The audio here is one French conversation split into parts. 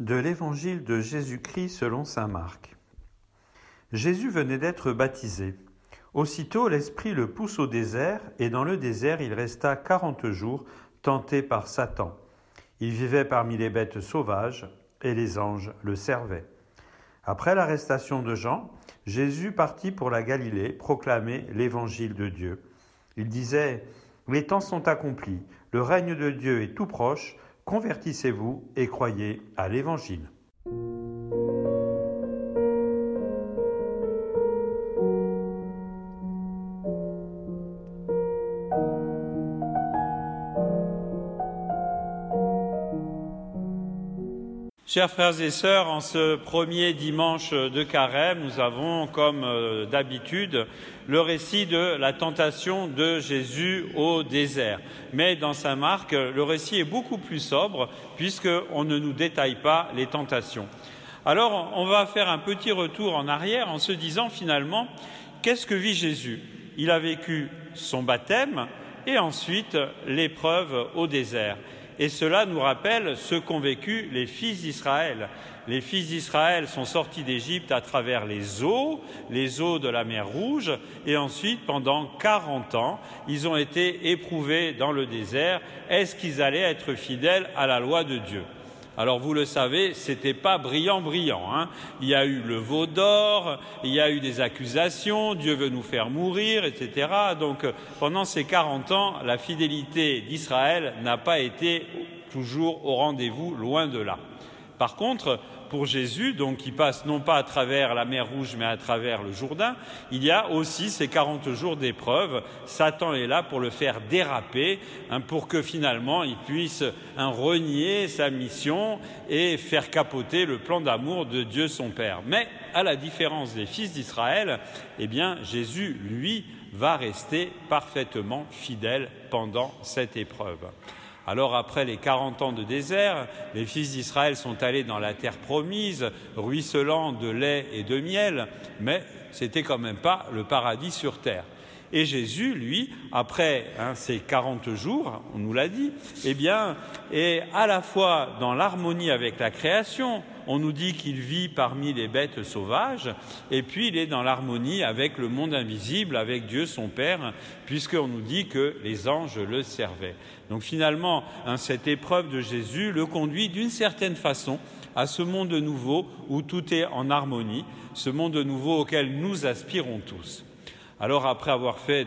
De l'Évangile de Jésus-Christ selon Saint Marc. Jésus venait d'être baptisé. Aussitôt l'Esprit le pousse au désert, et dans le désert il resta quarante jours, tenté par Satan. Il vivait parmi les bêtes sauvages, et les anges le servaient. Après l'arrestation de Jean, Jésus partit pour la Galilée proclamer l'Évangile de Dieu. Il disait, Les temps sont accomplis, le règne de Dieu est tout proche, convertissez-vous et croyez à l'Évangile. Chers frères et sœurs, en ce premier dimanche de carême, nous avons, comme euh, d'habitude, le récit de la tentation de Jésus au désert. Mais dans Saint Marc, le récit est beaucoup plus sobre, puisqu'on ne nous détaille pas les tentations. Alors, on va faire un petit retour en arrière en se disant finalement, qu'est-ce que vit Jésus? Il a vécu son baptême et ensuite l'épreuve au désert. Et cela nous rappelle ce qu'ont vécu les fils d'Israël. Les fils d'Israël sont sortis d'Égypte à travers les eaux, les eaux de la mer Rouge, et ensuite, pendant 40 ans, ils ont été éprouvés dans le désert. Est-ce qu'ils allaient être fidèles à la loi de Dieu? Alors vous le savez, c'était pas brillant, brillant. Hein. Il y a eu le veau d'or, il y a eu des accusations, Dieu veut nous faire mourir, etc. Donc pendant ces 40 ans, la fidélité d'Israël n'a pas été toujours au rendez-vous, loin de là. Par contre, pour Jésus, donc qui passe non pas à travers la mer Rouge, mais à travers le Jourdain, il y a aussi ces 40 jours d'épreuve. Satan est là pour le faire déraper, hein, pour que finalement il puisse hein, renier sa mission et faire capoter le plan d'amour de Dieu son Père. Mais à la différence des fils d'Israël, eh bien Jésus, lui, va rester parfaitement fidèle pendant cette épreuve. Alors après les quarante ans de désert, les fils d'Israël sont allés dans la terre promise, ruisselant de lait et de miel, mais c'était quand même pas le paradis sur terre. Et Jésus, lui, après hein, ces quarante jours, on nous l'a dit, eh bien, est à la fois dans l'harmonie avec la création, on nous dit qu'il vit parmi les bêtes sauvages, et puis il est dans l'harmonie avec le monde invisible, avec Dieu son Père, puisqu'on nous dit que les anges le servaient. Donc finalement, hein, cette épreuve de Jésus le conduit d'une certaine façon à ce monde nouveau où tout est en harmonie, ce monde nouveau auquel nous aspirons tous. Alors après avoir fait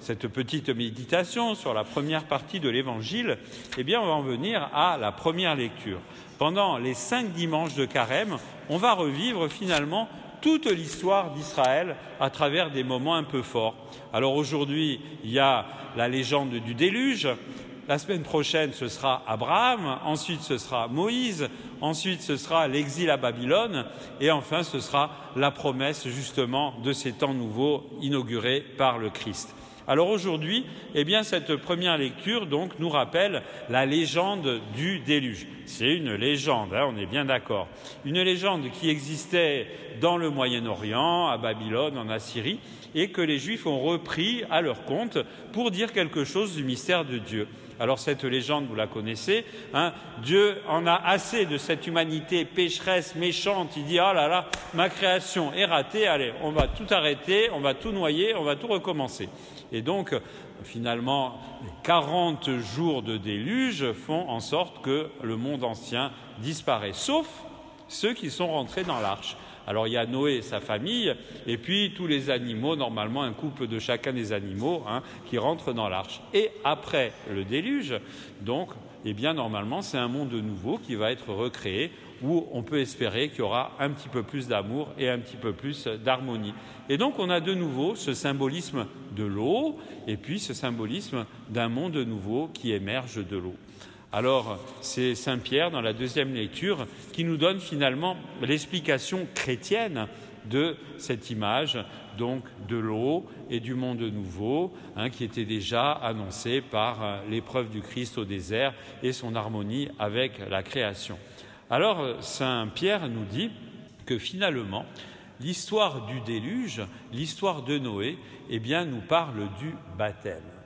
cette petite méditation sur la première partie de l'Évangile, eh on va en venir à la première lecture. Pendant les cinq dimanches de Carême, on va revivre finalement toute l'histoire d'Israël à travers des moments un peu forts. Alors aujourd'hui, il y a la légende du déluge, la semaine prochaine, ce sera Abraham, ensuite ce sera Moïse, ensuite ce sera l'exil à Babylone, et enfin ce sera la promesse justement de ces temps nouveaux inaugurés par le Christ. Alors aujourd'hui, eh bien, cette première lecture donc nous rappelle la légende du déluge. C'est une légende, hein, on est bien d'accord. Une légende qui existait dans le Moyen-Orient, à Babylone, en Assyrie, et que les Juifs ont repris à leur compte pour dire quelque chose du mystère de Dieu. Alors cette légende, vous la connaissez, hein, Dieu en a assez de cette humanité pécheresse, méchante, il dit, ah là là, ma création est ratée, allez, on va tout arrêter, on va tout noyer, on va tout recommencer. Et donc, finalement, 40 jours de déluge font en sorte que le monde ancien disparaît, sauf ceux qui sont rentrés dans l'arche. Alors il y a Noé et sa famille, et puis tous les animaux, normalement un couple de chacun des animaux, hein, qui rentrent dans l'arche. Et après le déluge, donc, eh bien normalement c'est un monde nouveau qui va être recréé où on peut espérer qu'il y aura un petit peu plus d'amour et un petit peu plus d'harmonie. Et donc on a de nouveau ce symbolisme de l'eau et puis ce symbolisme d'un monde nouveau qui émerge de l'eau. Alors, c'est Saint Pierre, dans la deuxième lecture, qui nous donne finalement l'explication chrétienne de cette image, donc de l'eau et du monde nouveau, hein, qui était déjà annoncé par euh, l'épreuve du Christ au désert et son harmonie avec la création. Alors, Saint Pierre nous dit que finalement, l'histoire du déluge, l'histoire de Noé, eh bien, nous parle du baptême.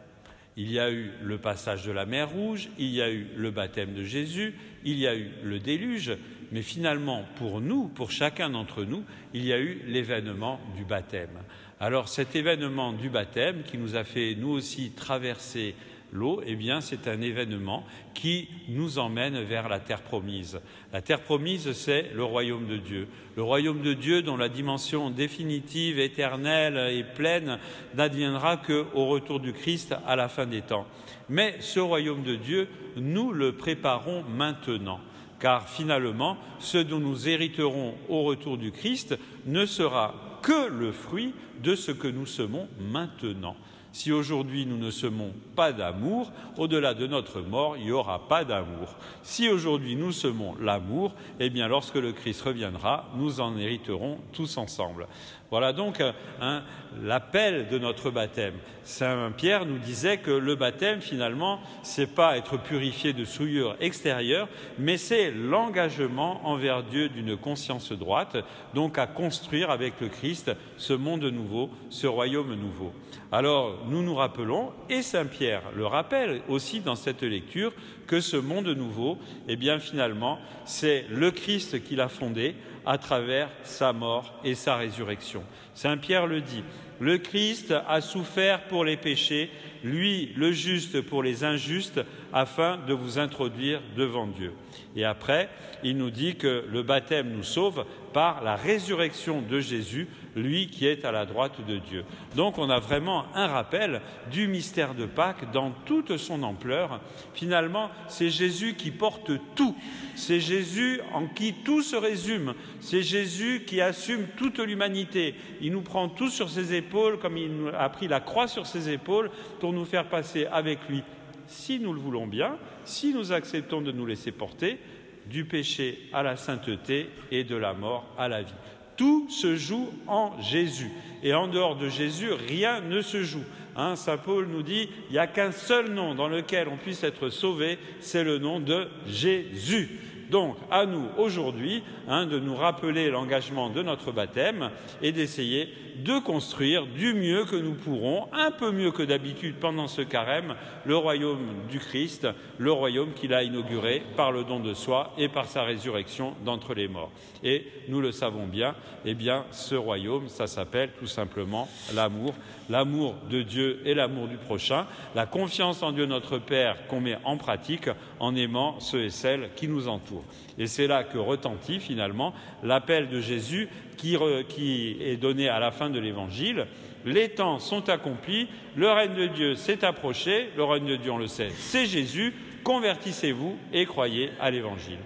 Il y a eu le passage de la mer Rouge, il y a eu le baptême de Jésus, il y a eu le déluge, mais finalement, pour nous, pour chacun d'entre nous, il y a eu l'événement du baptême. Alors cet événement du baptême qui nous a fait, nous aussi, traverser l'eau, eh bien, c'est un événement qui nous emmène vers la terre promise. La terre promise, c'est le royaume de Dieu. Le royaume de Dieu dont la dimension définitive, éternelle et pleine n'adviendra qu'au retour du Christ à la fin des temps. Mais ce royaume de Dieu, nous le préparons maintenant car finalement, ce dont nous hériterons au retour du Christ ne sera que le fruit de ce que nous semons maintenant. Si aujourd'hui nous ne semons pas d'amour, au-delà de notre mort, il n'y aura pas d'amour. Si aujourd'hui nous semons l'amour, eh bien lorsque le Christ reviendra, nous en hériterons tous ensemble. Voilà donc hein, l'appel de notre baptême. Saint Pierre nous disait que le baptême, finalement, c'est pas être purifié de souillure extérieure, mais c'est l'engagement envers Dieu d'une conscience droite, donc à construire avec le Christ ce monde nouveau, ce royaume nouveau. Alors, nous nous rappelons, et Saint Pierre le rappelle aussi dans cette lecture, que ce monde nouveau, eh bien, finalement, c'est le Christ qui l'a fondé à travers sa mort et sa résurrection. Saint Pierre le dit, le Christ a souffert pour les péchés, lui le juste pour les injustes, afin de vous introduire devant Dieu. Et après, il nous dit que le baptême nous sauve par la résurrection de Jésus, lui qui est à la droite de Dieu. Donc on a vraiment un rappel du mystère de Pâques dans toute son ampleur. Finalement, c'est Jésus qui porte tout. C'est Jésus en qui tout se résume. C'est Jésus qui assume toute l'humanité. Il nous prend tous sur ses épaules comme il a pris la croix sur ses épaules pour nous faire passer avec lui, si nous le voulons bien, si nous acceptons de nous laisser porter, du péché à la sainteté et de la mort à la vie. Tout se joue en Jésus. Et en dehors de Jésus, rien ne se joue. Hein, Saint Paul nous dit, il n'y a qu'un seul nom dans lequel on puisse être sauvé, c'est le nom de Jésus. Donc, à nous aujourd'hui hein, de nous rappeler l'engagement de notre baptême et d'essayer de construire du mieux que nous pourrons, un peu mieux que d'habitude pendant ce carême, le royaume du Christ, le royaume qu'il a inauguré par le don de soi et par sa résurrection d'entre les morts. Et nous le savons bien, eh bien, ce royaume, ça s'appelle tout simplement l'amour, l'amour de Dieu et l'amour du prochain, la confiance en Dieu notre Père qu'on met en pratique en aimant ceux et celles qui nous entourent. Et c'est là que retentit finalement l'appel de Jésus qui, qui est donné à la fin de l'Évangile. Les temps sont accomplis, le règne de Dieu s'est approché, le règne de Dieu, on le sait, c'est Jésus, convertissez-vous et croyez à l'Évangile.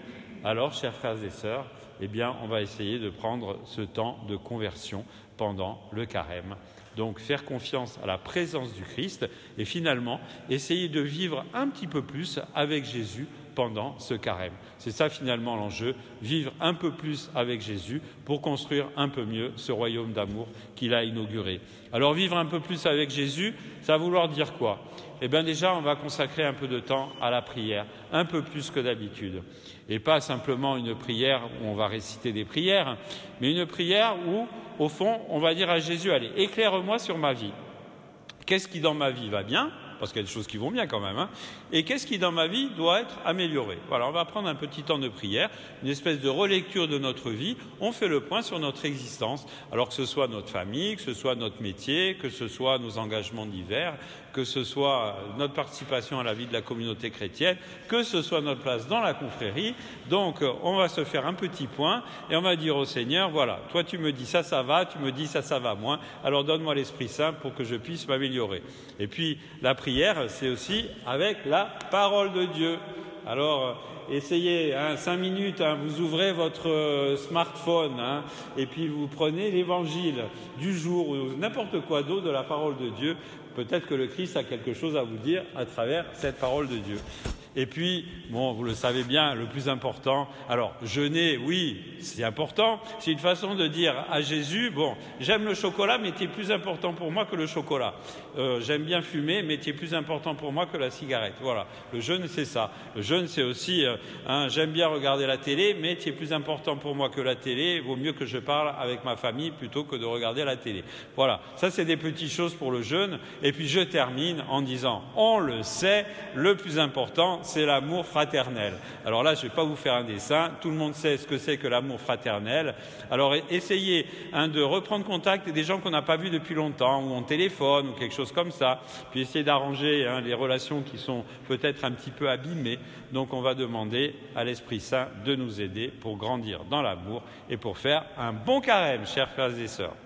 Alors, chers frères et sœurs, eh bien, on va essayer de prendre ce temps de conversion pendant le carême. Donc, faire confiance à la présence du Christ et finalement, essayer de vivre un petit peu plus avec Jésus pendant ce carême. C'est ça finalement l'enjeu, vivre un peu plus avec Jésus pour construire un peu mieux ce royaume d'amour qu'il a inauguré. Alors vivre un peu plus avec Jésus, ça va vouloir dire quoi? Eh bien déjà, on va consacrer un peu de temps à la prière, un peu plus que d'habitude. Et pas simplement une prière où on va réciter des prières, mais une prière où, au fond, on va dire à Jésus, allez, éclaire-moi sur ma vie. Qu'est-ce qui dans ma vie va bien? Parce qu'il y a des choses qui vont bien quand même. Hein. Et qu'est-ce qui dans ma vie doit être amélioré? Voilà, on va prendre un petit temps de prière, une espèce de relecture de notre vie. On fait le point sur notre existence, alors que ce soit notre famille, que ce soit notre métier, que ce soit nos engagements divers, que ce soit notre participation à la vie de la communauté chrétienne, que ce soit notre place dans la confrérie. Donc, on va se faire un petit point et on va dire au Seigneur, voilà, toi tu me dis ça, ça va, tu me dis ça, ça va moins, alors donne-moi l'Esprit Saint pour que je puisse m'améliorer. Et puis, la prière, c'est aussi avec la parole de Dieu. Alors, essayez, hein, cinq minutes, hein, vous ouvrez votre euh, smartphone hein, et puis vous prenez l'évangile du jour ou n'importe quoi d'autre de la parole de Dieu. Peut-être que le Christ a quelque chose à vous dire à travers cette parole de Dieu. Et puis, bon, vous le savez bien, le plus important, alors jeûner, oui, c'est important. C'est une façon de dire à Jésus, bon, j'aime le chocolat, mais tu es plus important pour moi que le chocolat. Euh, j'aime bien fumer, mais tu es plus important pour moi que la cigarette. Voilà, le jeûne, c'est ça. Le jeûne, c'est aussi, euh, j'aime bien regarder la télé, mais tu es plus important pour moi que la télé. Vaut mieux que je parle avec ma famille plutôt que de regarder la télé. Voilà, ça c'est des petites choses pour le jeûne. Et puis je termine en disant, on le sait, le plus important, c'est l'amour fraternel. Alors là, je ne vais pas vous faire un dessin, tout le monde sait ce que c'est que l'amour fraternel. Alors essayez hein, de reprendre contact des gens qu'on n'a pas vus depuis longtemps, ou en téléphone, ou quelque chose comme ça, puis essayez d'arranger hein, les relations qui sont peut-être un petit peu abîmées. Donc on va demander à l'Esprit Saint de nous aider pour grandir dans l'amour et pour faire un bon carême, chers frères et sœurs.